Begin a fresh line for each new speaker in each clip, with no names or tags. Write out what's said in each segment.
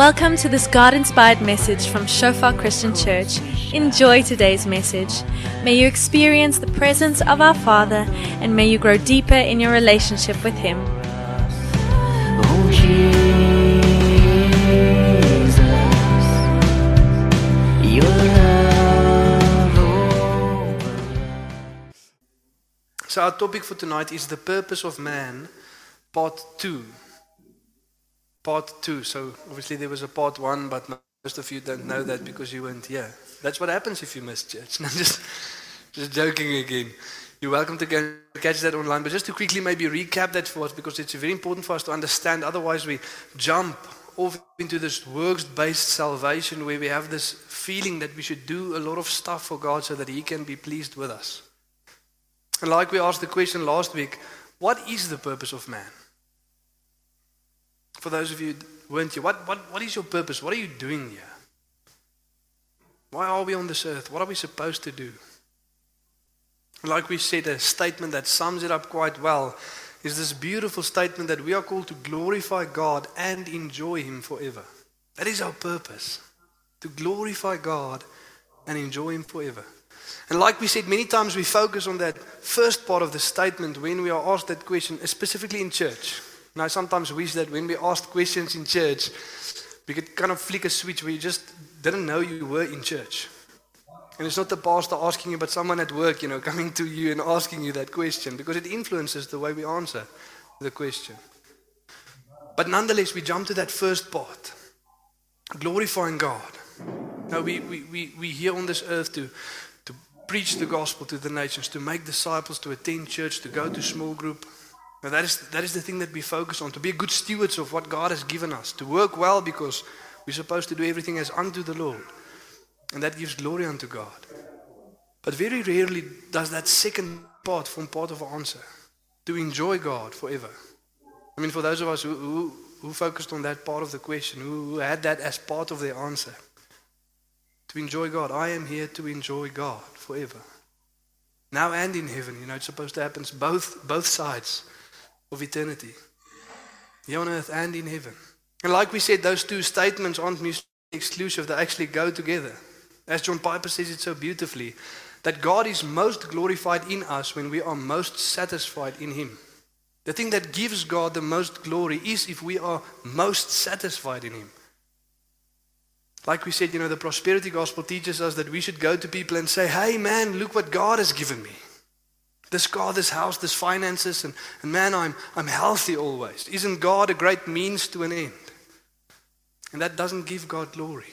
Welcome to this God inspired message from Shofar Christian Church. Enjoy today's message. May you experience the presence of our Father and may you grow deeper in your relationship with Him.
Oh Jesus, your love over
So, our topic for tonight is the purpose of man, part two. Part two. So, obviously, there was a part one, but most of you don't know that because you weren't here. That's what happens if you miss church. Just, just joking again. You're welcome to go catch that online. But just to quickly maybe recap that for us because it's very important for us to understand. Otherwise, we jump off into this works based salvation where we have this feeling that we should do a lot of stuff for God so that He can be pleased with us. And like we asked the question last week, what is the purpose of man? For those of you who weren't here, what, what, what is your purpose? What are you doing here? Why are we on this earth? What are we supposed to do? Like we said, a statement that sums it up quite well is this beautiful statement that we are called to glorify God and enjoy Him forever. That is our purpose to glorify God and enjoy Him forever. And like we said, many times we focus on that first part of the statement when we are asked that question, specifically in church. And I sometimes wish that when we asked questions in church, we could kind of flick a switch where you just didn't know you were in church. And it's not the pastor asking you, but someone at work, you know, coming to you and asking you that question because it influences the way we answer the question. But nonetheless, we jump to that first part glorifying God. Now, we, we, we, we here on this earth to, to preach the gospel to the nations, to make disciples, to attend church, to go to small group. That is, that is the thing that we focus on, to be good stewards of what God has given us, to work well because we're supposed to do everything as unto the Lord. And that gives glory unto God. But very rarely does that second part form part of our answer to enjoy God forever. I mean, for those of us who, who, who focused on that part of the question, who, who had that as part of their answer, to enjoy God. I am here to enjoy God forever. Now and in heaven, you know, it's supposed to happen both, both sides of eternity. Here on earth and in heaven. And like we said, those two statements aren't mutually exclusive, they actually go together. As John Piper says it so beautifully, that God is most glorified in us when we are most satisfied in Him. The thing that gives God the most glory is if we are most satisfied in Him. Like we said, you know, the prosperity gospel teaches us that we should go to people and say, hey, man, look what God has given me. This car, this house, this finances, and, and man, I'm, I'm healthy always. Isn't God a great means to an end? And that doesn't give God glory.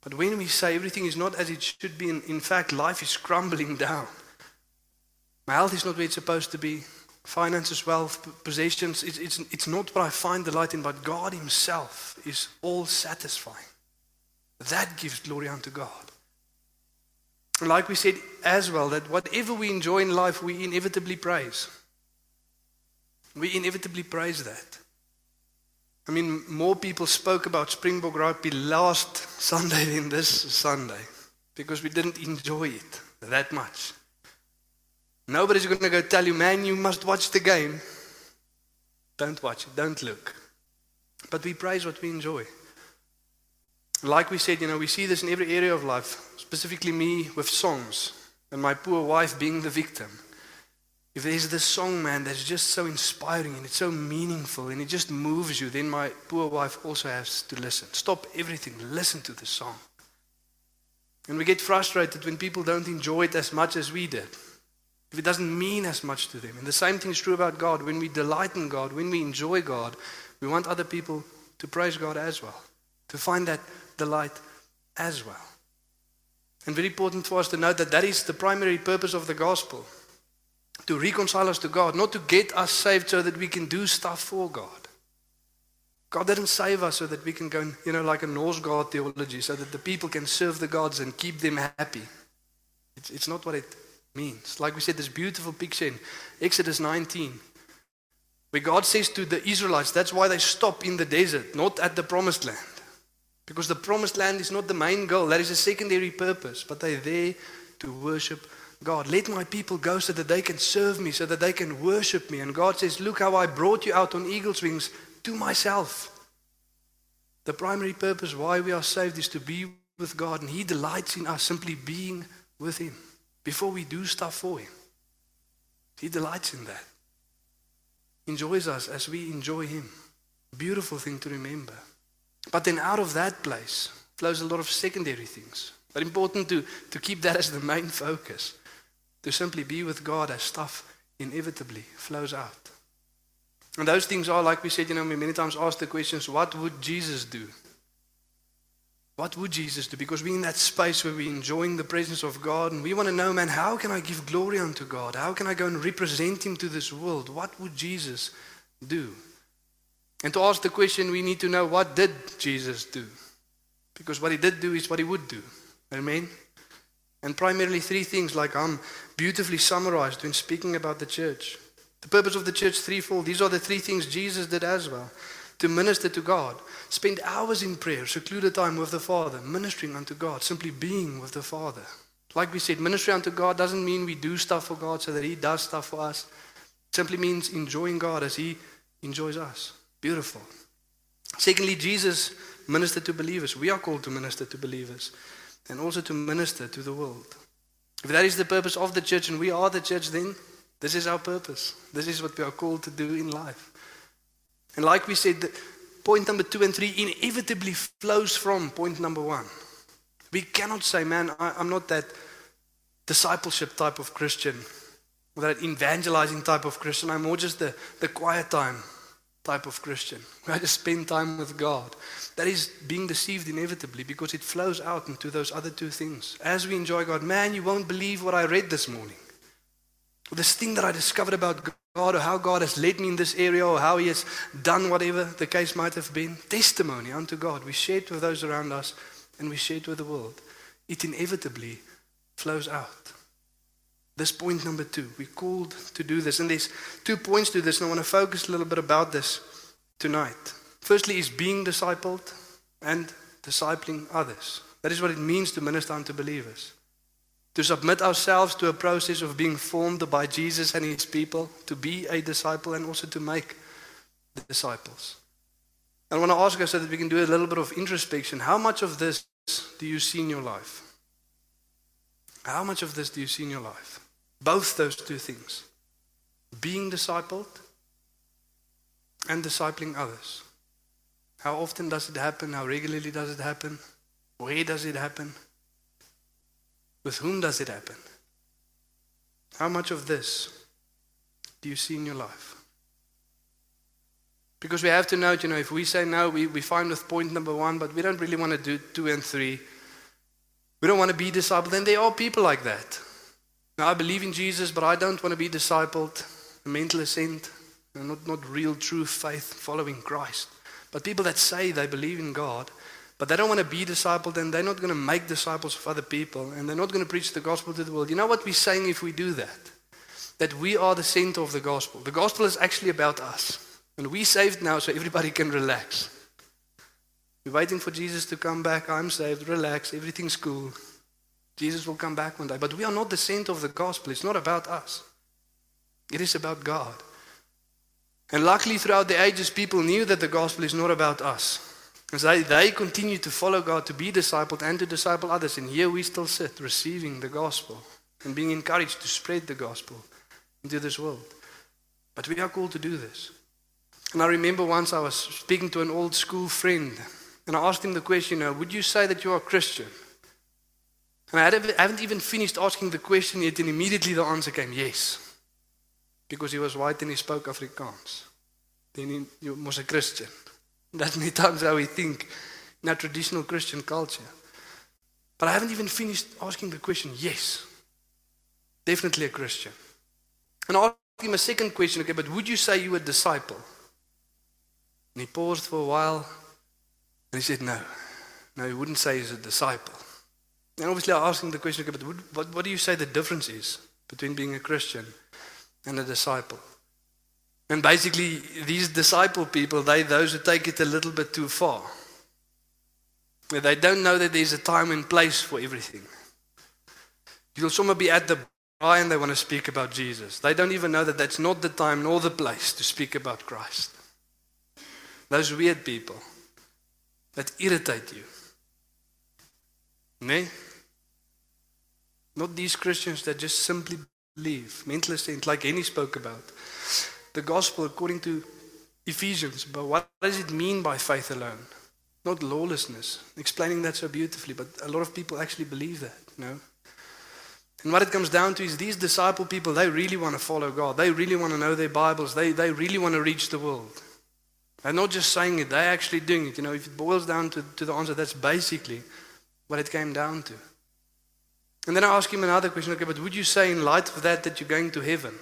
But when we say everything is not as it should be, in, in fact, life is crumbling down. My health is not where it's supposed to be. Finances, wealth, possessions, it's, it's, it's not what I find delight in, but God Himself is all satisfying. That gives glory unto God. Like we said as well, that whatever we enjoy in life, we inevitably praise. We inevitably praise that. I mean, more people spoke about Springbok Rugby last Sunday than this Sunday because we didn't enjoy it that much. Nobody's going to go tell you, man, you must watch the game. Don't watch it, don't look. But we praise what we enjoy. Like we said, you know, we see this in every area of life, specifically me with songs and my poor wife being the victim. If there's this song, man, that's just so inspiring and it's so meaningful and it just moves you, then my poor wife also has to listen. Stop everything, listen to the song. And we get frustrated when people don't enjoy it as much as we did. If it doesn't mean as much to them. And the same thing is true about God. When we delight in God, when we enjoy God, we want other people to praise God as well, to find that delight as well. And very important for us to note that that is the primary purpose of the gospel to reconcile us to God, not to get us saved so that we can do stuff for God. God didn't save us so that we can go, you know, like a Norse God theology, so that the people can serve the gods and keep them happy. It's, it's not what it means. Like we said, this beautiful picture in Exodus 19, where God says to the Israelites, that's why they stop in the desert, not at the promised land. Because the promised land is not the main goal, that is a secondary purpose, but they're there to worship God. Let my people go so that they can serve me, so that they can worship me. And God says, Look how I brought you out on eagle's wings to myself. The primary purpose why we are saved is to be with God, and He delights in us simply being with Him before we do stuff for Him. He delights in that. Enjoys us as we enjoy Him. Beautiful thing to remember. But then out of that place flows a lot of secondary things. But important to, to keep that as the main focus. To simply be with God as stuff inevitably flows out. And those things are, like we said, you know, we many times ask the questions, what would Jesus do? What would Jesus do? Because we're in that space where we're enjoying the presence of God and we want to know, man, how can I give glory unto God? How can I go and represent Him to this world? What would Jesus do? And to ask the question, we need to know what did Jesus do? Because what He did do is what He would do. Amen? And primarily three things, like I'm beautifully summarized when speaking about the church. The purpose of the church threefold. These are the three things Jesus did as well. To minister to God, spend hours in prayer, secluded time with the Father, ministering unto God, simply being with the Father. Like we said, ministry unto God doesn't mean we do stuff for God so that He does stuff for us. It simply means enjoying God as He enjoys us. Beautiful. Secondly, Jesus ministered to believers. We are called to minister to believers and also to minister to the world. If that is the purpose of the church and we are the church, then this is our purpose. This is what we are called to do in life. And like we said, point number two and three inevitably flows from point number one. We cannot say, man, I, am not that discipleship type of Christian, or that evangelizing type of Christian. I'm more just the, the quiet time type of Christian, I just spend time with God. That is being deceived inevitably because it flows out into those other two things. As we enjoy God, man, you won't believe what I read this morning. Or this thing that I discovered about God, or how God has led me in this area, or how He has done whatever the case might have been. Testimony unto God. We share it with those around us and we share it with the world. It inevitably flows out. This point number two. We're called to do this. And there's two points to this, and I want to focus a little bit about this tonight. Firstly, is being discipled and discipling others. That is what it means to minister unto believers to submit ourselves to a process of being formed by Jesus and his people, to be a disciple and also to make disciples. And I want to ask us so that we can do a little bit of introspection. How much of this do you see in your life? How much of this do you see in your life? Both those two things being discipled and discipling others. How often does it happen? How regularly does it happen? Where does it happen? With whom does it happen? How much of this do you see in your life? Because we have to note, you know, if we say no, we, we find with point number one, but we don't really want to do two and three. We don't want to be discipled. Then there are people like that. Now, I believe in Jesus, but I don't want to be discipled, a mental assent, not, not real, true faith following Christ. But people that say they believe in God, but they don't want to be discipled and they're not going to make disciples of other people and they're not going to preach the gospel to the world. You know what we're saying if we do that? That we are the center of the gospel. The gospel is actually about us. And we saved now so everybody can relax. We're waiting for Jesus to come back. I'm saved. Relax. Everything's cool. Jesus will come back one day. But we are not the center of the gospel. It's not about us. It is about God. And luckily, throughout the ages, people knew that the gospel is not about us. As they, they continue to follow God, to be discipled, and to disciple others. And here we still sit, receiving the gospel and being encouraged to spread the gospel into this world. But we are called to do this. And I remember once I was speaking to an old school friend, and I asked him the question, Would you say that you are a Christian? And I haven't even finished asking the question yet, and immediately the answer came yes. Because he was white and he spoke Afrikaans. Then he, was a Christian. That's many times how we think in our traditional Christian culture. But I haven't even finished asking the question. Yes, definitely a Christian. And I asked him a second question. Okay, but would you say you were a disciple? And he paused for a while and he said, No. No, he wouldn't say he's a disciple. And obviously, I asked him the question, okay, but what, what do you say the difference is between being a Christian and a disciple? And basically, these disciple people, they those who take it a little bit too far. They don't know that there's a time and place for everything. You'll someone be at the bar and they want to speak about Jesus. They don't even know that that's not the time nor the place to speak about Christ. Those weird people. that irritate you. Nee? Not these Christians that just simply believe, mental assent, like Henny spoke about. The gospel according to Ephesians, but what does it mean by faith alone? Not lawlessness. Explaining that so beautifully, but a lot of people actually believe that, you know? And what it comes down to is these disciple people, they really want to follow God. They really want to know their Bibles. They, they really want to reach the world. They're not just saying it, they're actually doing it. You know, if it boils down to, to the answer, that's basically what it came down to. And then I asked him another question, okay, but would you say in light of that that you're going to heaven?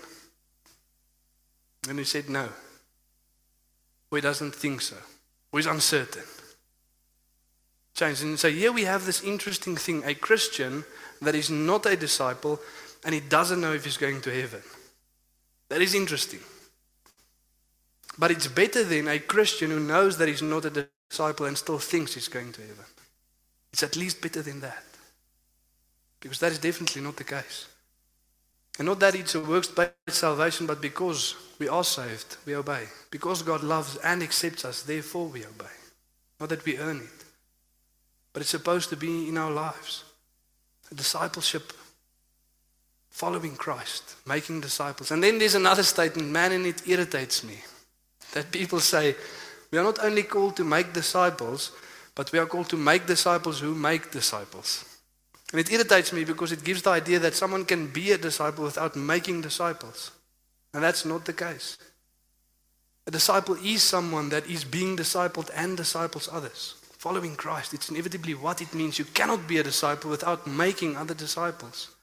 And he said no. Or he doesn't think so. Or he's uncertain. Change. And so here we have this interesting thing, a Christian that is not a disciple and he doesn't know if he's going to heaven. That is interesting. But it's better than a Christian who knows that he's not a disciple and still thinks he's going to heaven. It's at least better than that. Because that is definitely not the case. And not that it's a works based salvation, but because we are saved, we obey. Because God loves and accepts us, therefore we obey. Not that we earn it. But it's supposed to be in our lives. A discipleship, following Christ, making disciples. And then there's another statement, man, and it irritates me. That people say, we are not only called to make disciples, but we are called to make disciples who make disciples. And it irritates me because it gives the idea that someone can be a disciple without making disciples. And that's not the case. A disciple is someone that is being discipled and disciples others. Following Christ, it's inevitably what it means. You cannot be a disciple without making other disciples.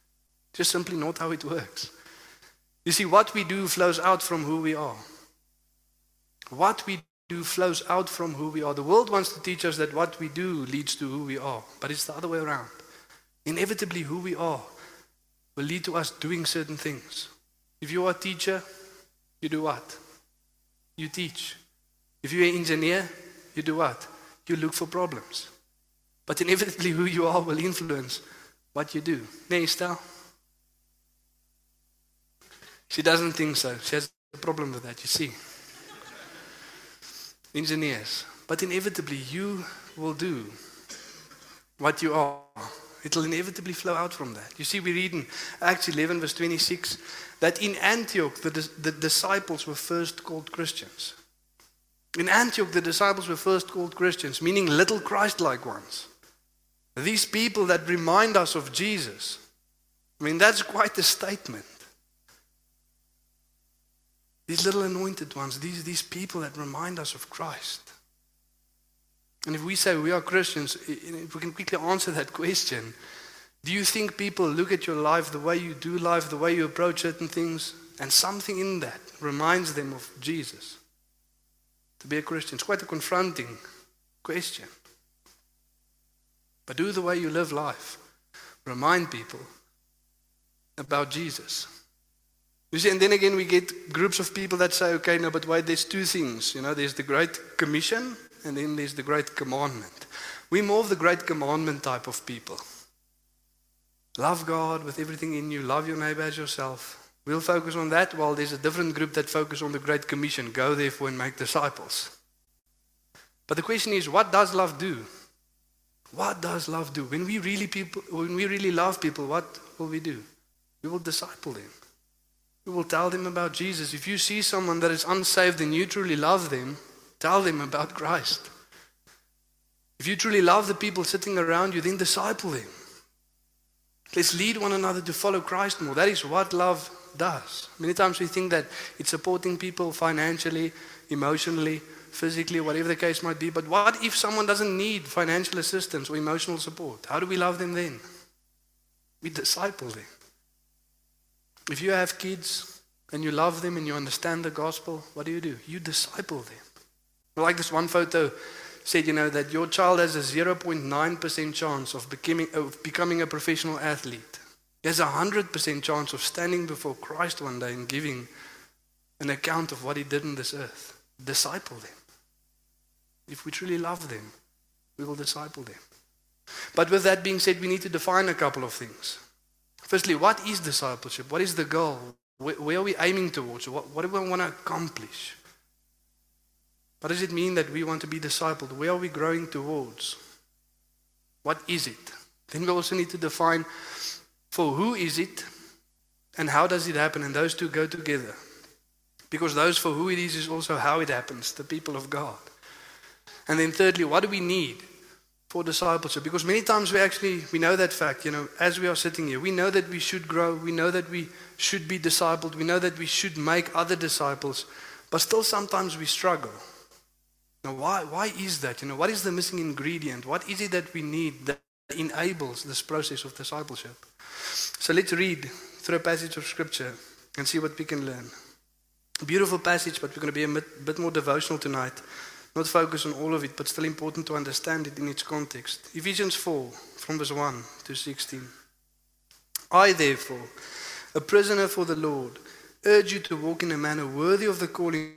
Just simply not how it works. You see, what we do flows out from who we are. What we do flows out from who we are. The world wants to teach us that what we do leads to who we are, but it's the other way around. Inevitably, who we are will lead to us doing certain things. If you are a teacher, you do what? You teach. If you're an engineer, you do what? You look for problems. But inevitably, who you are will influence what you do. Estelle? She doesn't think so. She has a problem with that, you see engineers. But inevitably, you will do what you are. It will inevitably flow out from that. You see, we read in Acts 11, verse 26, that in Antioch, the, the disciples were first called Christians. In Antioch, the disciples were first called Christians, meaning little Christ like ones. These people that remind us of Jesus. I mean, that's quite a statement. These little anointed ones, these, these people that remind us of Christ. And if we say we are Christians, if we can quickly answer that question, do you think people look at your life, the way you do life, the way you approach certain things, and something in that reminds them of Jesus? To be a Christian. It's quite a confronting question. But do the way you live life. Remind people about Jesus. You see, and then again, we get groups of people that say, okay, no, but wait, there's two things. You know, there's the Great Commission, and then there's the Great Commandment. We're more of the Great Commandment type of people. Love God with everything in you, love your neighbor as yourself. We'll focus on that, while there's a different group that focus on the Great Commission go therefore and make disciples. But the question is, what does love do? What does love do? When we really people when we really love people, what will we do? We will disciple them. We will tell them about Jesus. If you see someone that is unsaved and you truly love them, tell them about Christ. If you truly love the people sitting around you, then disciple them. Let's lead one another to follow Christ more. That is what love does. Many times we think that it's supporting people financially, emotionally, physically, whatever the case might be. But what if someone doesn't need financial assistance or emotional support? How do we love them then? We disciple them. If you have kids and you love them and you understand the gospel, what do you do? You disciple them. Like this one photo said, you know, that your child has a 0.9% chance of becoming, of becoming a professional athlete. He has a 100% chance of standing before Christ one day and giving an account of what he did on this earth. Disciple them. If we truly love them, we will disciple them. But with that being said, we need to define a couple of things. Firstly, what is discipleship? What is the goal? Where, where are we aiming towards? What, what do we want to accomplish? What does it mean that we want to be discipled? Where are we growing towards? What is it? Then we also need to define for who is it and how does it happen? And those two go together. Because those for who it is is also how it happens, the people of God. And then thirdly, what do we need for discipleship? Because many times we actually we know that fact, you know, as we are sitting here, we know that we should grow, we know that we should be discipled, we know that we should make other disciples, but still sometimes we struggle. Now why why is that? You know, what is the missing ingredient? What is it that we need that enables this process of discipleship? So let's read through a passage of scripture and see what we can learn. Beautiful passage, but we're going to be a bit, bit more devotional tonight. Not focus on all of it, but still important to understand it in its context. Ephesians 4, from verse 1 to 16. I, therefore, a prisoner for the Lord, urge you to walk in a manner worthy of the calling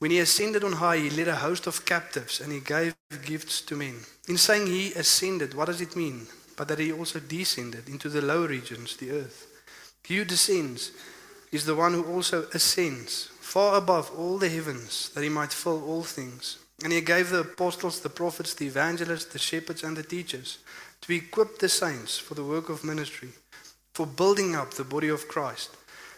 When he ascended on high, he led a host of captives and he gave gifts to men. In saying he ascended, what does it mean? But that he also descended into the lower regions, the earth. He who descends is the one who also ascends far above all the heavens, that he might fill all things. And he gave the apostles, the prophets, the evangelists, the shepherds, and the teachers to equip the saints for the work of ministry, for building up the body of Christ,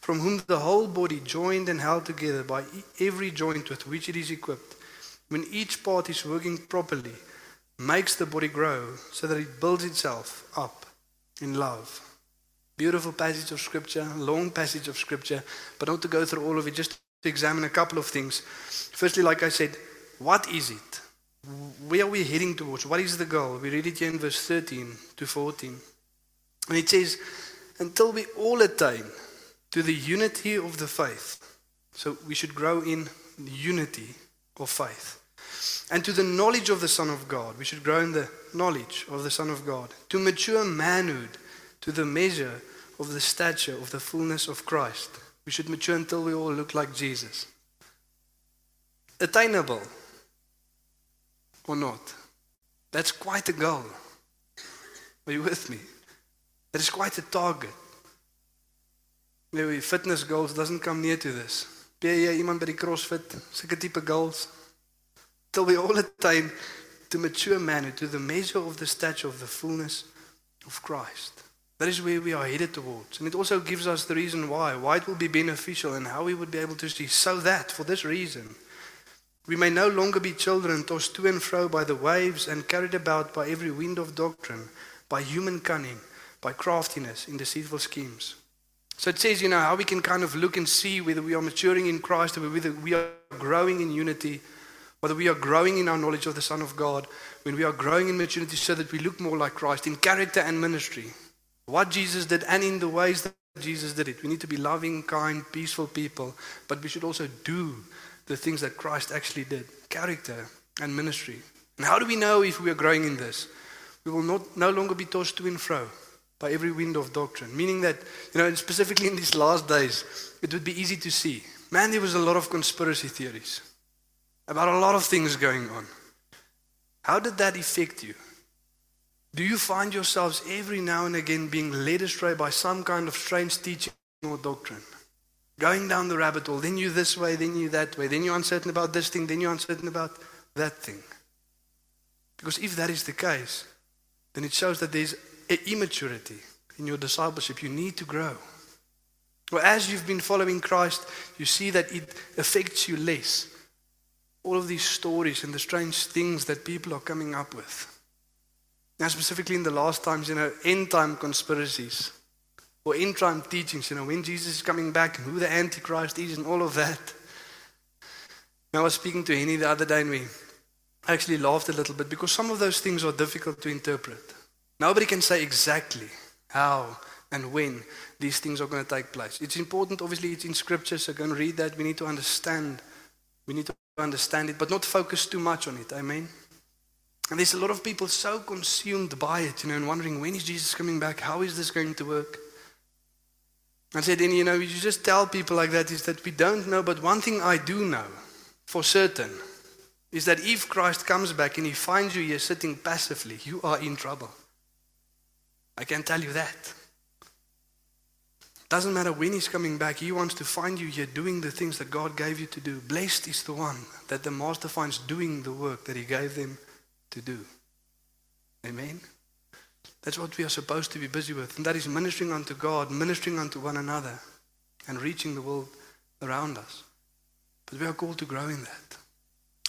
from whom the whole body, joined and held together by every joint with which it is equipped, when each part is working properly, makes the body grow so that it builds itself up in love. Beautiful passage of Scripture, long passage of Scripture, but not to go through all of it, just to examine a couple of things. Firstly, like I said, what is it? Where are we heading towards? What is the goal? We read it here in verse 13 to 14. And it says, until we all attain to the unity of the faith. So we should grow in unity of faith. And to the knowledge of the Son of God. We should grow in the knowledge of the Son of God. To mature manhood, to the measure of the stature of the fullness of Christ. We should mature until we all look like Jesus. Attainable or not. That's quite a goal. Are you with me? That is quite a target. Maybe fitness goals doesn't come near to this. Ben jy iemand by die CrossFit, sulke tipe goals? Till we all attain to mature man to the measure of the stature of the fullness of Christ. That is where we are headed towards. And it also gives us the reason why, why it will be beneficial and how we would be able to see. So that, for this reason, we may no longer be children tossed to and fro by the waves and carried about by every wind of doctrine, by human cunning, by craftiness in deceitful schemes. So it says, you know, how we can kind of look and see whether we are maturing in Christ or whether we are growing in unity, whether we are growing in our knowledge of the Son of God, when we are growing in maturity so that we look more like Christ in character and ministry. What Jesus did and in the ways that Jesus did it. We need to be loving, kind, peaceful people, but we should also do the things that Christ actually did character and ministry. And how do we know if we are growing in this? We will not, no longer be tossed to and fro by every wind of doctrine. Meaning that, you know, specifically in these last days, it would be easy to see. Man, there was a lot of conspiracy theories about a lot of things going on. How did that affect you? Do you find yourselves every now and again being led astray by some kind of strange teaching or doctrine? Going down the rabbit hole, then you this way, then you that way, then you're uncertain about this thing, then you're uncertain about that thing. Because if that is the case, then it shows that there's immaturity in your discipleship. You need to grow. Well, as you've been following Christ, you see that it affects you less. All of these stories and the strange things that people are coming up with. Now, specifically in the last times, you know, end time conspiracies or end time teachings, you know, when Jesus is coming back and who the Antichrist is and all of that. Now, I was speaking to Henny the other day and we actually laughed a little bit because some of those things are difficult to interpret. Nobody can say exactly how and when these things are going to take place. It's important, obviously, it's in scripture, so go and read that. We need to understand. We need to understand it, but not focus too much on it. Amen. And there's a lot of people so consumed by it, you know, and wondering when is Jesus coming back? How is this going to work? I said, and you know, you just tell people like that is that we don't know, but one thing I do know for certain is that if Christ comes back and he finds you here sitting passively, you are in trouble. I can tell you that. Doesn't matter when he's coming back, he wants to find you here doing the things that God gave you to do. Blessed is the one that the master finds doing the work that he gave them to do. Amen. That's what we are supposed to be busy with, and that is ministering unto God, ministering unto one another, and reaching the world around us. But we are called to grow in that.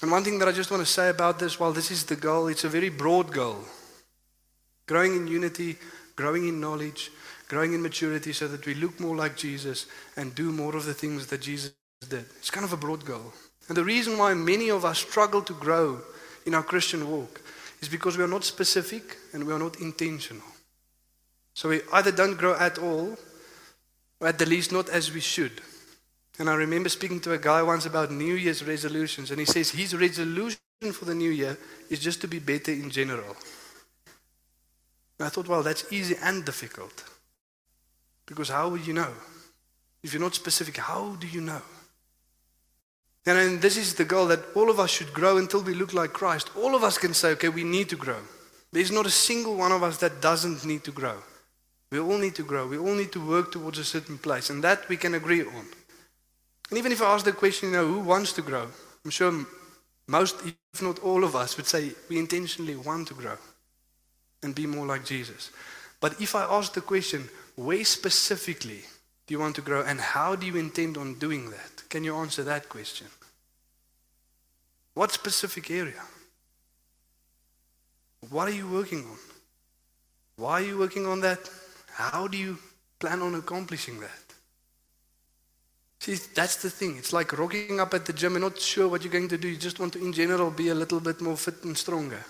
And one thing that I just want to say about this, while this is the goal, it's a very broad goal. Growing in unity, growing in knowledge, growing in maturity so that we look more like Jesus and do more of the things that Jesus did. It's kind of a broad goal. And the reason why many of us struggle to grow in our Christian walk is because we are not specific and we are not intentional. So we either don't grow at all, or at the least not as we should. And I remember speaking to a guy once about New Year's resolutions, and he says his resolution for the new year is just to be better in general. And I thought, well, that's easy and difficult. Because how would you know? If you're not specific, how do you know? And this is the goal that all of us should grow until we look like Christ. All of us can say, okay, we need to grow. There's not a single one of us that doesn't need to grow. We all need to grow. We all need to work towards a certain place. And that we can agree on. And even if I ask the question, you know, who wants to grow? I'm sure most, if not all of us, would say we intentionally want to grow and be more like Jesus. But if I ask the question, where specifically do you want to grow and how do you intend on doing that? Can you answer that question? What specific area? What are you working on? Why are you working on that? How do you plan on accomplishing that? See, that's the thing. It's like rocking up at the gym and not sure what you're going to do. You just want to, in general, be a little bit more fit and stronger.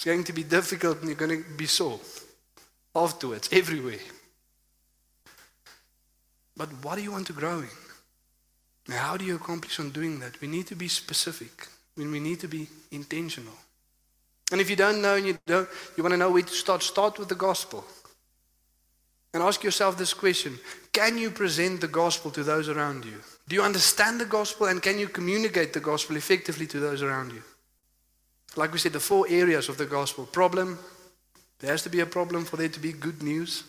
It's going to be difficult and you're going to be sore afterwards, everywhere. But what do you want to grow in? Now, how do you accomplish on doing that? We need to be specific. We need to be intentional. And if you don't know and you don't, you want to know where to start, start with the gospel. And ask yourself this question Can you present the gospel to those around you? Do you understand the gospel and can you communicate the gospel effectively to those around you? Like we said, the four areas of the gospel problem, there has to be a problem for there to be good news.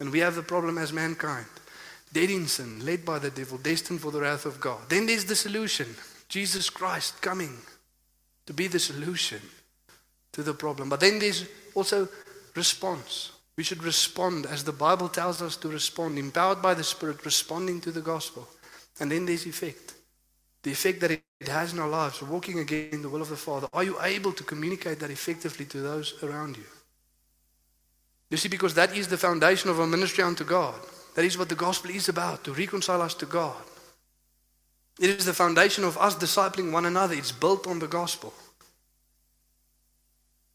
And we have the problem as mankind. Dead in sin, led by the devil, destined for the wrath of God. Then there's the solution Jesus Christ coming to be the solution to the problem. But then there's also response. We should respond as the Bible tells us to respond, empowered by the Spirit, responding to the gospel. And then there's effect. The effect that it has in our lives, walking again in the will of the Father. Are you able to communicate that effectively to those around you? You see, because that is the foundation of our ministry unto God. That is what the gospel is about, to reconcile us to God. It is the foundation of us discipling one another. It's built on the gospel.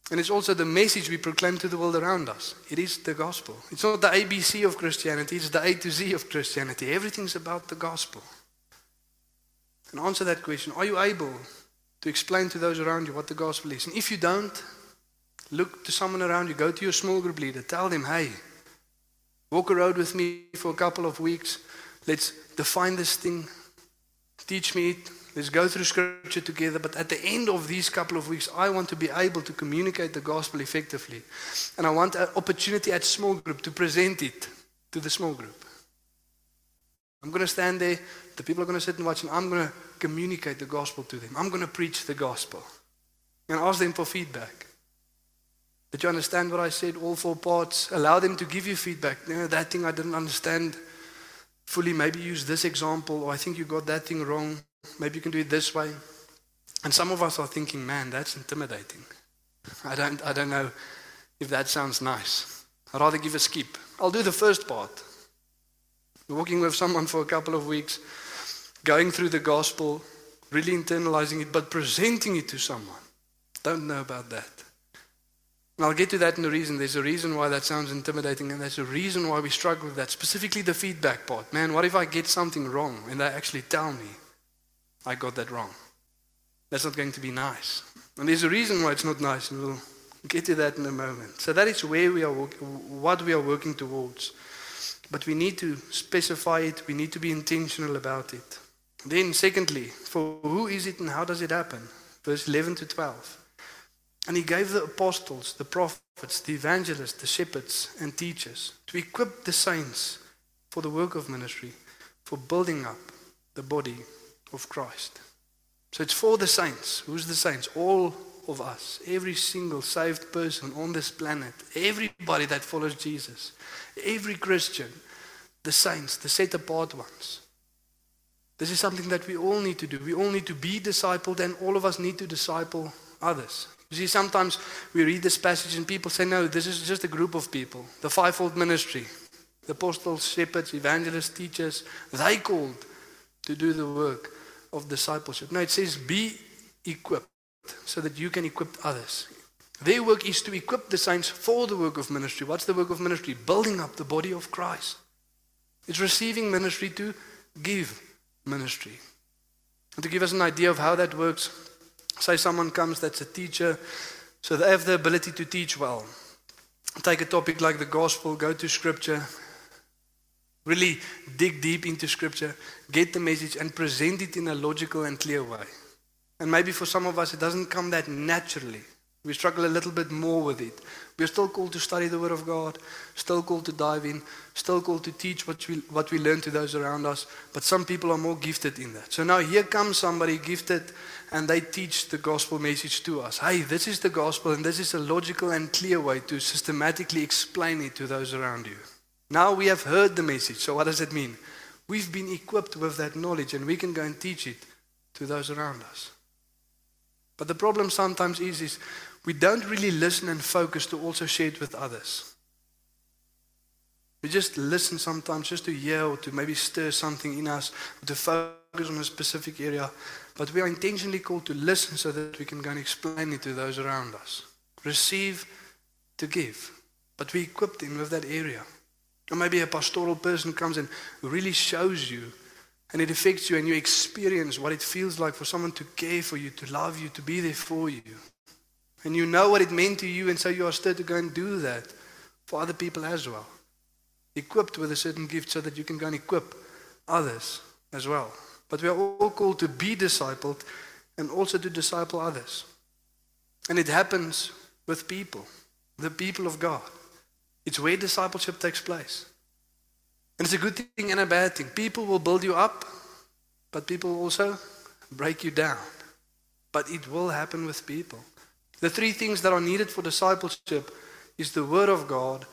And it's also the message we proclaim to the world around us. It is the gospel. It's not the ABC of Christianity, it's the A to Z of Christianity. Everything's about the gospel. And answer that question Are you able to explain to those around you what the gospel is? And if you don't, look to someone around you, go to your small group leader, tell them, hey, walk a road with me for a couple of weeks. Let's define this thing. Teach me it. Let's go through scripture together. But at the end of these couple of weeks, I want to be able to communicate the gospel effectively. And I want an opportunity at small group to present it to the small group. I'm going to stand there. The people are going to sit and watch, and I'm going to communicate the gospel to them. I'm going to preach the gospel and ask them for feedback. Did you understand what I said? All four parts. Allow them to give you feedback. You know, that thing I didn't understand fully. Maybe use this example, or I think you got that thing wrong. Maybe you can do it this way. And some of us are thinking, man, that's intimidating. I don't, I don't know if that sounds nice. I'd rather give a skip. I'll do the first part. Walking with someone for a couple of weeks, going through the gospel, really internalizing it, but presenting it to someone. Don't know about that. And I'll get to that in a reason. There's a reason why that sounds intimidating, and there's a reason why we struggle with that. Specifically, the feedback part. Man, what if I get something wrong and they actually tell me I got that wrong? That's not going to be nice. And there's a reason why it's not nice, and we'll get to that in a moment. So that is where we are, what we are working towards. But we need to specify it. We need to be intentional about it. Then, secondly, for who is it and how does it happen? Verse 11 to 12. And he gave the apostles, the prophets, the evangelists, the shepherds, and teachers to equip the saints for the work of ministry, for building up the body of Christ. So it's for the saints. Who's the saints? All of us. Every single saved person on this planet. Everybody that follows Jesus. Every Christian. The saints, the set apart ones. This is something that we all need to do. We all need to be discipled, and all of us need to disciple others. You see, sometimes we read this passage and people say, no, this is just a group of people. The fivefold ministry, the apostles, shepherds, evangelists, teachers, they called to do the work of discipleship. No, it says be equipped so that you can equip others. Their work is to equip the saints for the work of ministry. What's the work of ministry? Building up the body of Christ. It's receiving ministry to give ministry. And to give us an idea of how that works, Say someone comes that's a teacher, so they have the ability to teach well. Take a topic like the gospel, go to scripture, really dig deep into scripture, get the message, and present it in a logical and clear way. And maybe for some of us, it doesn't come that naturally. We struggle a little bit more with it. We're still called to study the Word of God, still called to dive in, still called to teach what we, what we learn to those around us. But some people are more gifted in that. So now here comes somebody gifted and they teach the gospel message to us. Hey, this is the gospel, and this is a logical and clear way to systematically explain it to those around you. Now we have heard the message. So what does it mean? We've been equipped with that knowledge and we can go and teach it to those around us. But the problem sometimes is, is we don't really listen and focus to also share it with others. We just listen sometimes just to hear or to maybe stir something in us, to focus on a specific area. But we are intentionally called to listen so that we can go and explain it to those around us. Receive to give. But we equip them with that area. Or maybe a pastoral person comes and really shows you and it affects you and you experience what it feels like for someone to care for you, to love you, to be there for you. And you know what it meant to you, and so you are stirred to go and do that for other people as well. Equipped with a certain gift so that you can go and equip others as well. But we are all called to be discipled and also to disciple others. And it happens with people, the people of God. It's where discipleship takes place. And it's a good thing and a bad thing. People will build you up, but people also break you down. But it will happen with people. The three things that are needed for discipleship is the Word of God,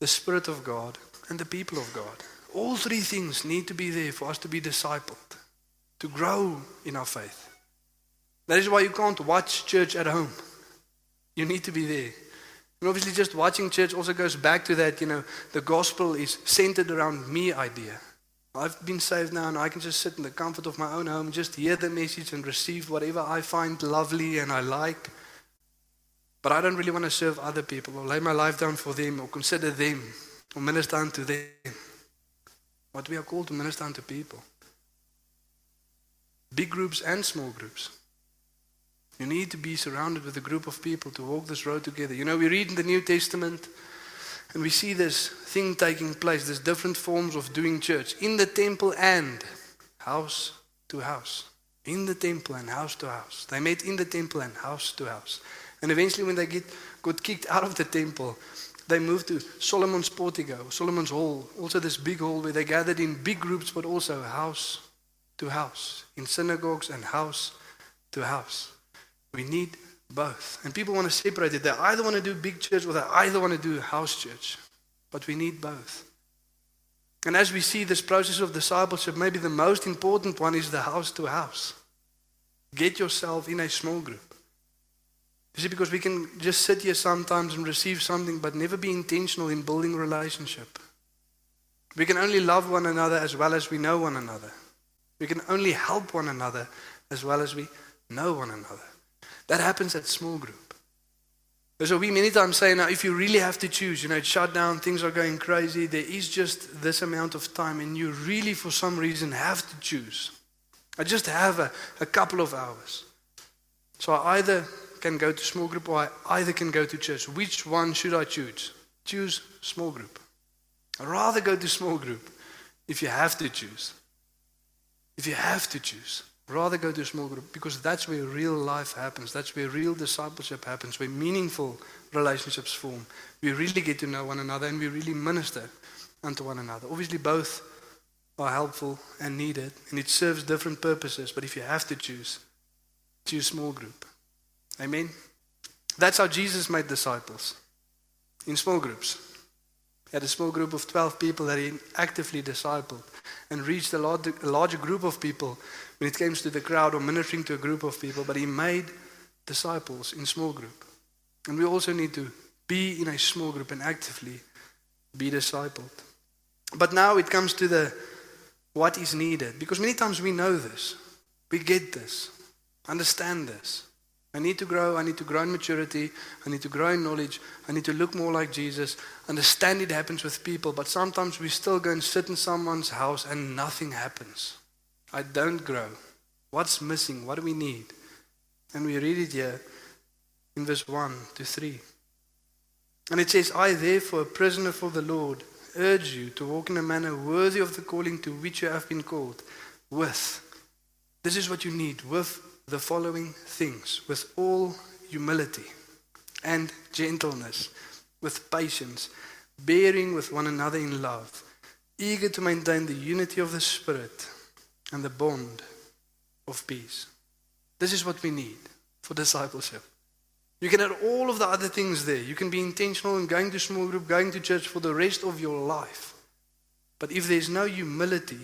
the Spirit of God, and the people of God. All three things need to be there for us to be discipled, to grow in our faith. That is why you can't watch church at home. You need to be there. And obviously, just watching church also goes back to that, you know, the gospel is centered around me idea. I've been saved now and I can just sit in the comfort of my own home, just hear the message and receive whatever I find lovely and I like. But I don't really want to serve other people or lay my life down for them or consider them or minister unto them. What we are called to minister unto people. Big groups and small groups. You need to be surrounded with a group of people to walk this road together. You know, we read in the New Testament and we see this thing taking place, there's different forms of doing church in the temple and house to house. In the temple and house to house. They met in the temple and house to house. And eventually, when they get, got kicked out of the temple, they moved to Solomon's portico, Solomon's hall, also this big hall where they gathered in big groups, but also house to house, in synagogues and house to house. We need both. And people want to separate it. They either want to do big church or they either want to do house church. But we need both. And as we see this process of discipleship, maybe the most important one is the house to house. Get yourself in a small group. You see, because we can just sit here sometimes and receive something, but never be intentional in building relationship. We can only love one another as well as we know one another. We can only help one another as well as we know one another. That happens at small group. So we many times say now, if you really have to choose, you know, it's shut down, things are going crazy, there is just this amount of time, and you really, for some reason, have to choose. I just have a, a couple of hours. So I either can go to small group or I either can go to church. Which one should I choose? Choose small group. I'd rather go to small group if you have to choose. If you have to choose, rather go to a small group because that's where real life happens. That's where real discipleship happens, where meaningful relationships form. We really get to know one another and we really minister unto one another. Obviously, both are helpful and needed, and it serves different purposes. But if you have to choose, choose small group. Amen. That's how Jesus made disciples in small groups. He had a small group of 12 people that he actively discipled and reached a, larger, a larger group of people when it came to the crowd or ministering to a group of people, but he made disciples in small group. And we also need to be in a small group and actively be discipled. But now it comes to the what is needed. Because many times we know this. We get this. Understand this. I need to grow. I need to grow in maturity. I need to grow in knowledge. I need to look more like Jesus. Understand it happens with people, but sometimes we still go and sit in someone's house and nothing happens. I don't grow. What's missing? What do we need? And we read it here in verse 1 to 3. And it says, I, therefore, a prisoner for the Lord, urge you to walk in a manner worthy of the calling to which you have been called, with. This is what you need, with the following things with all humility and gentleness, with patience, bearing with one another in love, eager to maintain the unity of the Spirit and the bond of peace. This is what we need for discipleship. You can add all of the other things there. You can be intentional in going to small group, going to church for the rest of your life. But if there's no humility,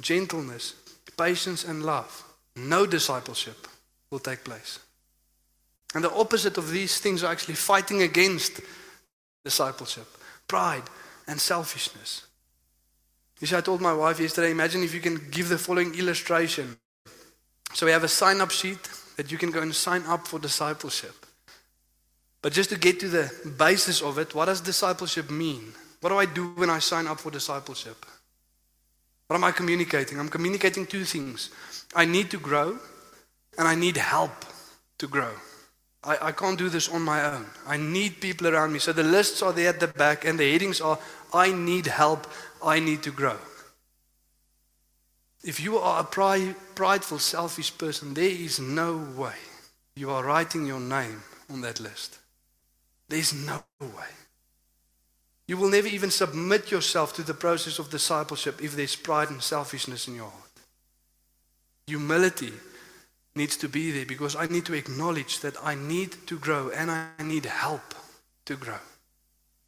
gentleness, patience, and love, no discipleship will take place. And the opposite of these things are actually fighting against discipleship pride and selfishness. You see, I told my wife yesterday imagine if you can give the following illustration. So we have a sign up sheet that you can go and sign up for discipleship. But just to get to the basis of it, what does discipleship mean? What do I do when I sign up for discipleship? What am I communicating? I'm communicating two things. I need to grow and I need help to grow. I, I can't do this on my own. I need people around me. So the lists are there at the back, and the headings are I need help, I need to grow. If you are a prideful, selfish person, there is no way you are writing your name on that list. There's no way. You will never even submit yourself to the process of discipleship if there's pride and selfishness in your heart. Humility needs to be there because I need to acknowledge that I need to grow and I need help to grow.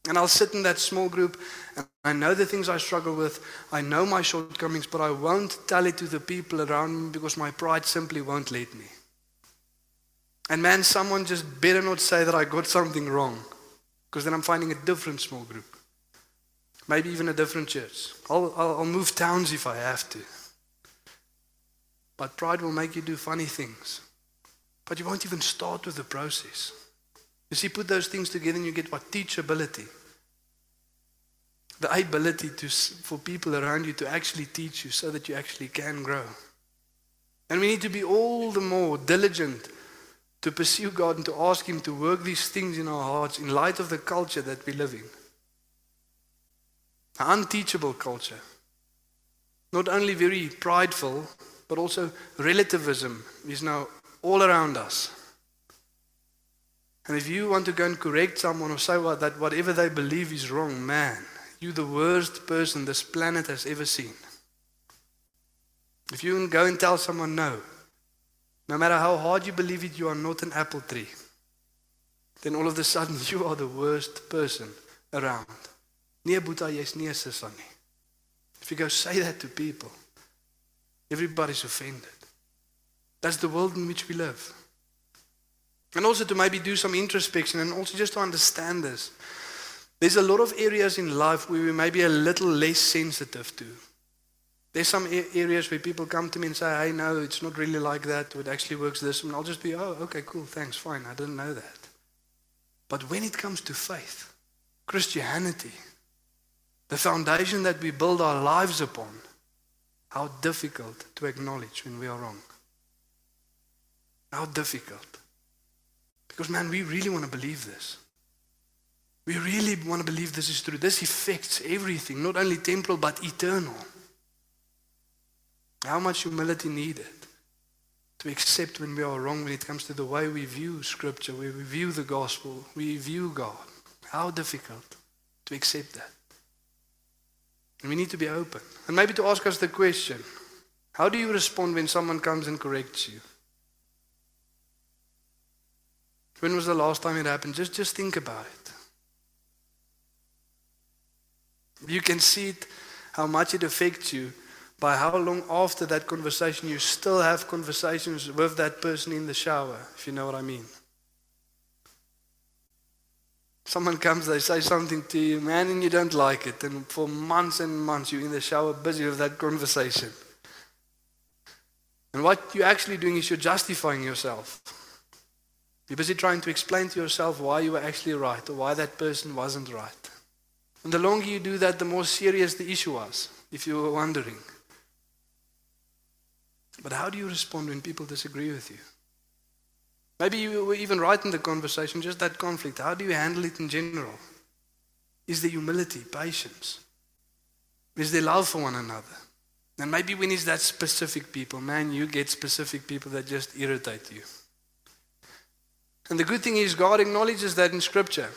And I'll sit in that small group and I know the things I struggle with. I know my shortcomings, but I won't tell it to the people around me because my pride simply won't let me. And man, someone just better not say that I got something wrong because then I'm finding a different small group. Maybe even a different church. I'll, I'll, I'll move towns if I have to. But pride will make you do funny things. But you won't even start with the process. You see, put those things together and you get what? Teachability. The ability to, for people around you to actually teach you so that you actually can grow. And we need to be all the more diligent to pursue God and to ask Him to work these things in our hearts in light of the culture that we live in. An unteachable culture. Not only very prideful, but also relativism is now all around us. And if you want to go and correct someone or say what, that whatever they believe is wrong, man, you're the worst person this planet has ever seen. If you go and tell someone no, no matter how hard you believe it, you are not an apple tree, then all of a sudden you are the worst person around. Nee, Boeta, jy's nie 'n nie. If you go say that to people, Everybody's offended. That's the world in which we live. And also to maybe do some introspection and also just to understand this. There's a lot of areas in life where we may be a little less sensitive to. There's some areas where people come to me and say, hey, no, it's not really like that, it actually works this. And I'll just be, oh, okay, cool, thanks, fine, I didn't know that. But when it comes to faith, Christianity, the foundation that we build our lives upon, how difficult to acknowledge when we are wrong. How difficult. Because, man, we really want to believe this. We really want to believe this is true. This affects everything, not only temporal, but eternal. How much humility needed to accept when we are wrong when it comes to the way we view Scripture, we view the gospel, we view God. How difficult to accept that. And we need to be open. And maybe to ask us the question how do you respond when someone comes and corrects you? When was the last time it happened? Just, just think about it. You can see it, how much it affects you by how long after that conversation you still have conversations with that person in the shower, if you know what I mean. Someone comes, they say something to you, man, and you don't like it. And for months and months, you're in the shower busy with that conversation. And what you're actually doing is you're justifying yourself. You're busy trying to explain to yourself why you were actually right or why that person wasn't right. And the longer you do that, the more serious the issue was, if you were wondering. But how do you respond when people disagree with you? Maybe you were even right in the conversation, just that conflict. How do you handle it in general? Is there humility, patience? Is there love for one another? And maybe when it's that specific people, man, you get specific people that just irritate you. And the good thing is, God acknowledges that in Scripture.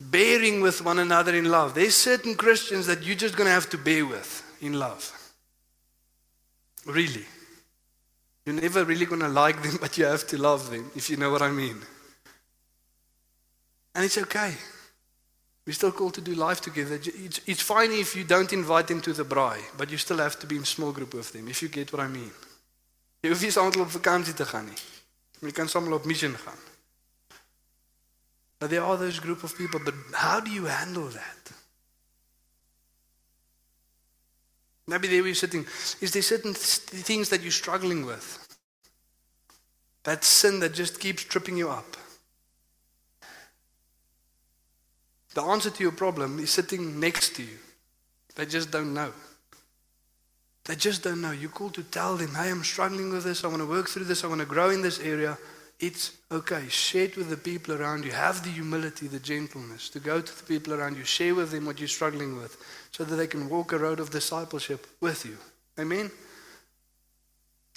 Bearing with one another in love. There's certain Christians that you're just going to have to bear with in love. Really. You're never really going to like them, but you have to love them, if you know what I mean. And it's okay. We're still called to do life together. It's, it's fine if you don't invite them to the braai, but you still have to be in small group with them, if you get what I mean. Jy hoef nie saam op vakansie te gaan nie. Kan saam op mission gaan. But there are those group of people, but how do you handle that? Maybe there we're sitting. Is there certain th- things that you're struggling with? That sin that just keeps tripping you up. The answer to your problem is sitting next to you. They just don't know. They just don't know. You're called to tell them, hey, I'm struggling with this. I want to work through this. I want to grow in this area. It's okay. Share it with the people around you. Have the humility, the gentleness to go to the people around you. Share with them what you're struggling with so that they can walk a road of discipleship with you. Amen?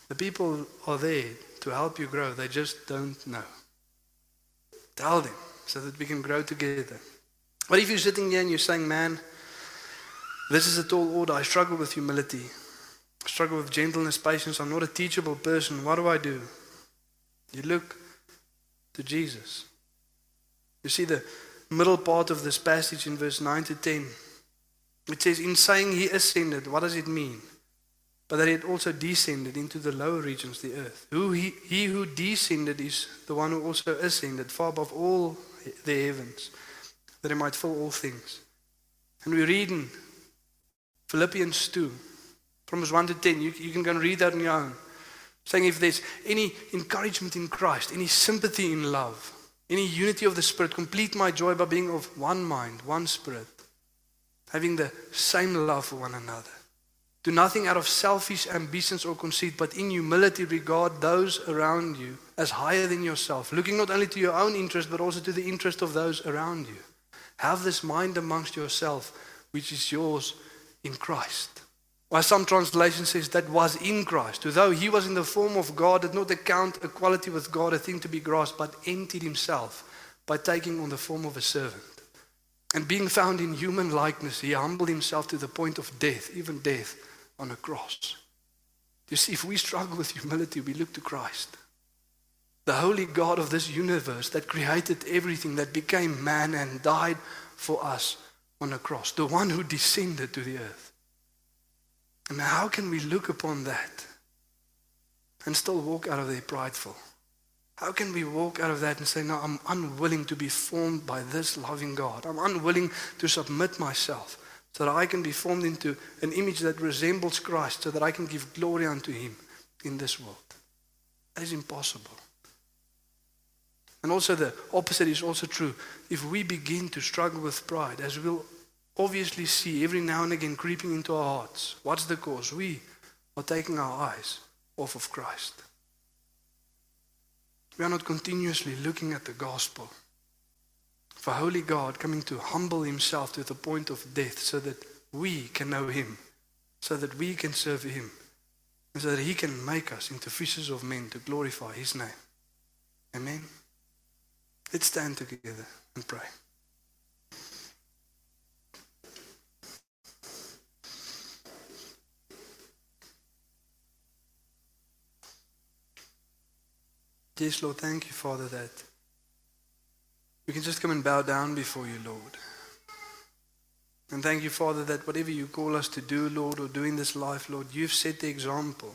The people are there to help you grow. They just don't know. Tell them so that we can grow together. What if you're sitting here and you're saying, man, this is a tall order. I struggle with humility. I struggle with gentleness, patience. I'm not a teachable person. What do I do? You look to Jesus. You see the middle part of this passage in verse 9 to 10. It says, In saying he ascended, what does it mean? But that he had also descended into the lower regions, the earth. Who he, he who descended is the one who also ascended far above all the heavens, that he might fill all things. And we read in Philippians 2, from verse 1 to 10. You, you can go and read that on your own. Saying if there's any encouragement in Christ, any sympathy in love, any unity of the Spirit, complete my joy by being of one mind, one spirit, having the same love for one another. Do nothing out of selfish ambitions or conceit, but in humility regard those around you as higher than yourself, looking not only to your own interest, but also to the interest of those around you. Have this mind amongst yourself, which is yours in Christ. While some translation says that was in Christ, who though he was in the form of God, did not account equality with God a thing to be grasped, but emptied himself by taking on the form of a servant. And being found in human likeness, he humbled himself to the point of death, even death on a cross. You see, if we struggle with humility, we look to Christ. The holy God of this universe that created everything, that became man and died for us on a cross. The one who descended to the earth. And how can we look upon that and still walk out of there prideful? How can we walk out of that and say, No, I'm unwilling to be formed by this loving God? I'm unwilling to submit myself so that I can be formed into an image that resembles Christ, so that I can give glory unto Him in this world. That is impossible. And also, the opposite is also true. If we begin to struggle with pride, as we'll obviously see every now and again creeping into our hearts, what's the cause? We are taking our eyes off of Christ. We are not continuously looking at the gospel. For Holy God coming to humble Himself to the point of death so that we can know Him, so that we can serve Him, and so that He can make us into fishers of men to glorify His name. Amen. Let's stand together and pray. Yes, Lord, thank you, Father, that we can just come and bow down before you, Lord. And thank you, Father, that whatever you call us to do, Lord, or do in this life, Lord, you've set the example.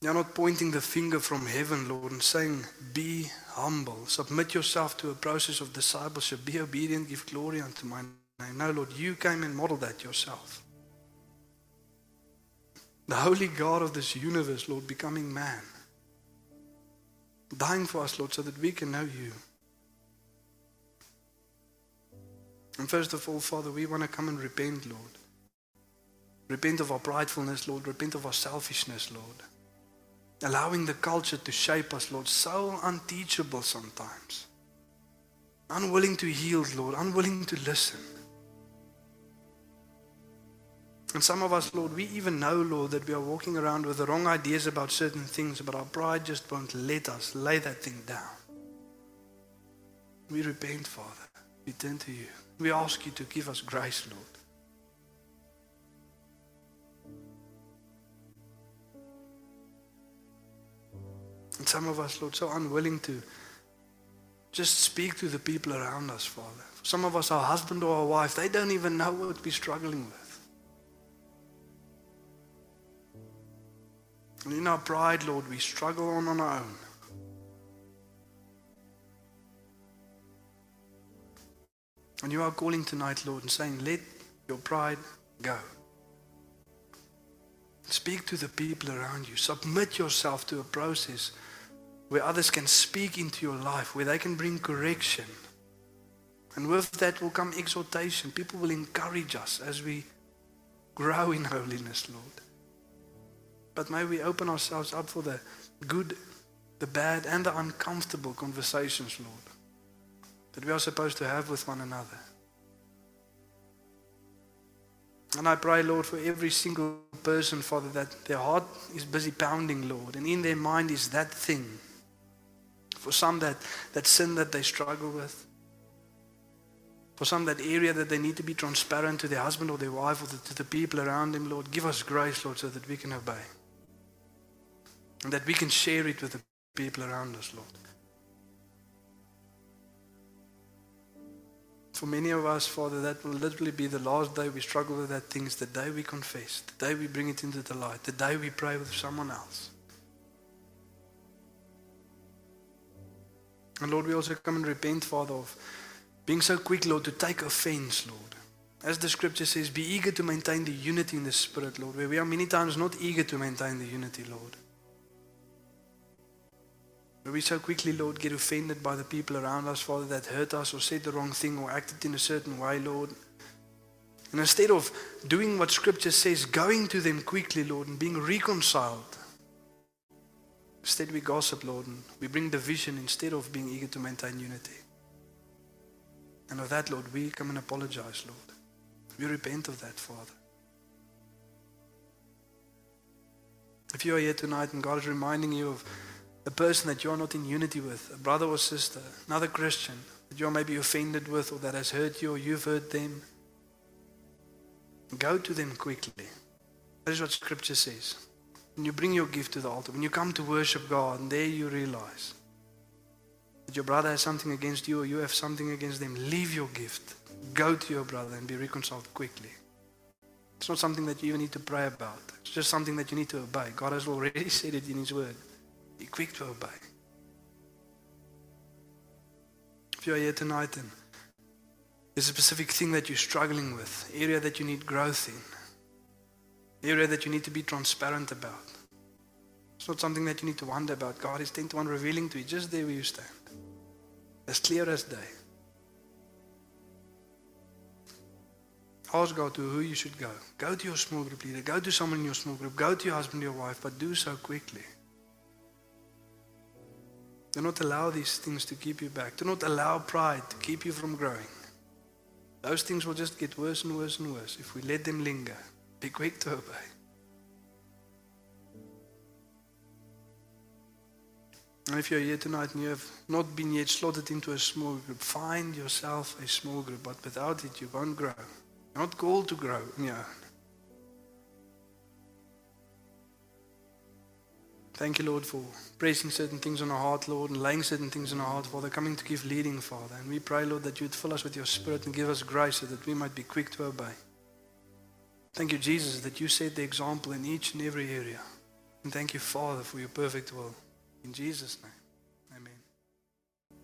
You're not pointing the finger from heaven, Lord, and saying, Be humble, submit yourself to a process of discipleship, be obedient, give glory unto my name. No, Lord, you came and modeled that yourself. The holy God of this universe, Lord, becoming man dying for us, Lord, so that we can know you. And first of all, Father, we want to come and repent, Lord. Repent of our pridefulness, Lord. Repent of our selfishness, Lord. Allowing the culture to shape us, Lord. So unteachable sometimes. Unwilling to yield, Lord. Unwilling to listen. And some of us, Lord, we even know, Lord, that we are walking around with the wrong ideas about certain things, but our pride just won't let us lay that thing down. We repent, Father. We turn to you. We ask you to give us grace, Lord. And some of us, Lord, so unwilling to just speak to the people around us, Father. Some of us, our husband or our wife, they don't even know what we're struggling with. And in our pride, Lord, we struggle on on our own. And you are calling tonight, Lord, and saying, let your pride go. Speak to the people around you. Submit yourself to a process where others can speak into your life, where they can bring correction. And with that will come exhortation. People will encourage us as we grow in holiness, Lord. But may we open ourselves up for the good, the bad, and the uncomfortable conversations, Lord, that we are supposed to have with one another. And I pray, Lord, for every single person, Father, that their heart is busy pounding, Lord, and in their mind is that thing. For some, that, that sin that they struggle with. For some, that area that they need to be transparent to their husband or their wife or to the people around them, Lord, give us grace, Lord, so that we can obey. And that we can share it with the people around us, Lord. For many of us, Father, that will literally be the last day we struggle with that thing, is the day we confess, the day we bring it into the light, the day we pray with someone else. And Lord, we also come and repent, Father, of being so quick, Lord, to take offense, Lord. As the scripture says, be eager to maintain the unity in the Spirit, Lord, where we are many times not eager to maintain the unity, Lord. We so quickly, Lord, get offended by the people around us, Father, that hurt us or said the wrong thing or acted in a certain way, Lord. And instead of doing what Scripture says, going to them quickly, Lord, and being reconciled, instead we gossip, Lord, and we bring division instead of being eager to maintain unity. And of that, Lord, we come and apologize, Lord. We repent of that, Father. If you are here tonight and God is reminding you of a person that you're not in unity with, a brother or sister, another Christian that you're maybe offended with or that has hurt you or you've hurt them, go to them quickly. That is what Scripture says. When you bring your gift to the altar, when you come to worship God, and there you realize that your brother has something against you or you have something against them, leave your gift. Go to your brother and be reconciled quickly. It's not something that you even need to pray about. It's just something that you need to obey. God has already said it in His Word. Be quick to obey. If you are here tonight and there's a specific thing that you're struggling with, area that you need growth in, area that you need to be transparent about. It's not something that you need to wonder about. God is 10 to 1 revealing to you just there where you stand. As clear as day. Ask God to who you should go. Go to your small group leader. Go to someone in your small group. Go to your husband or your wife, but do so quickly. Do not allow these things to keep you back. Do not allow pride to keep you from growing. Those things will just get worse and worse and worse if we let them linger. Be quick to obey. And if you're here tonight and you have not been yet slotted into a small group, find yourself a small group, but without it, you won't grow. You're not called to grow on your own. Thank you, Lord, for pressing certain things on our heart, Lord, and laying certain things on our heart, Father, coming to give leading, Father. And we pray, Lord, that you'd fill us with your Spirit and give us grace so that we might be quick to obey. Thank you, Jesus, that you set the example in each and every area. And thank you, Father, for your perfect will. In Jesus' name.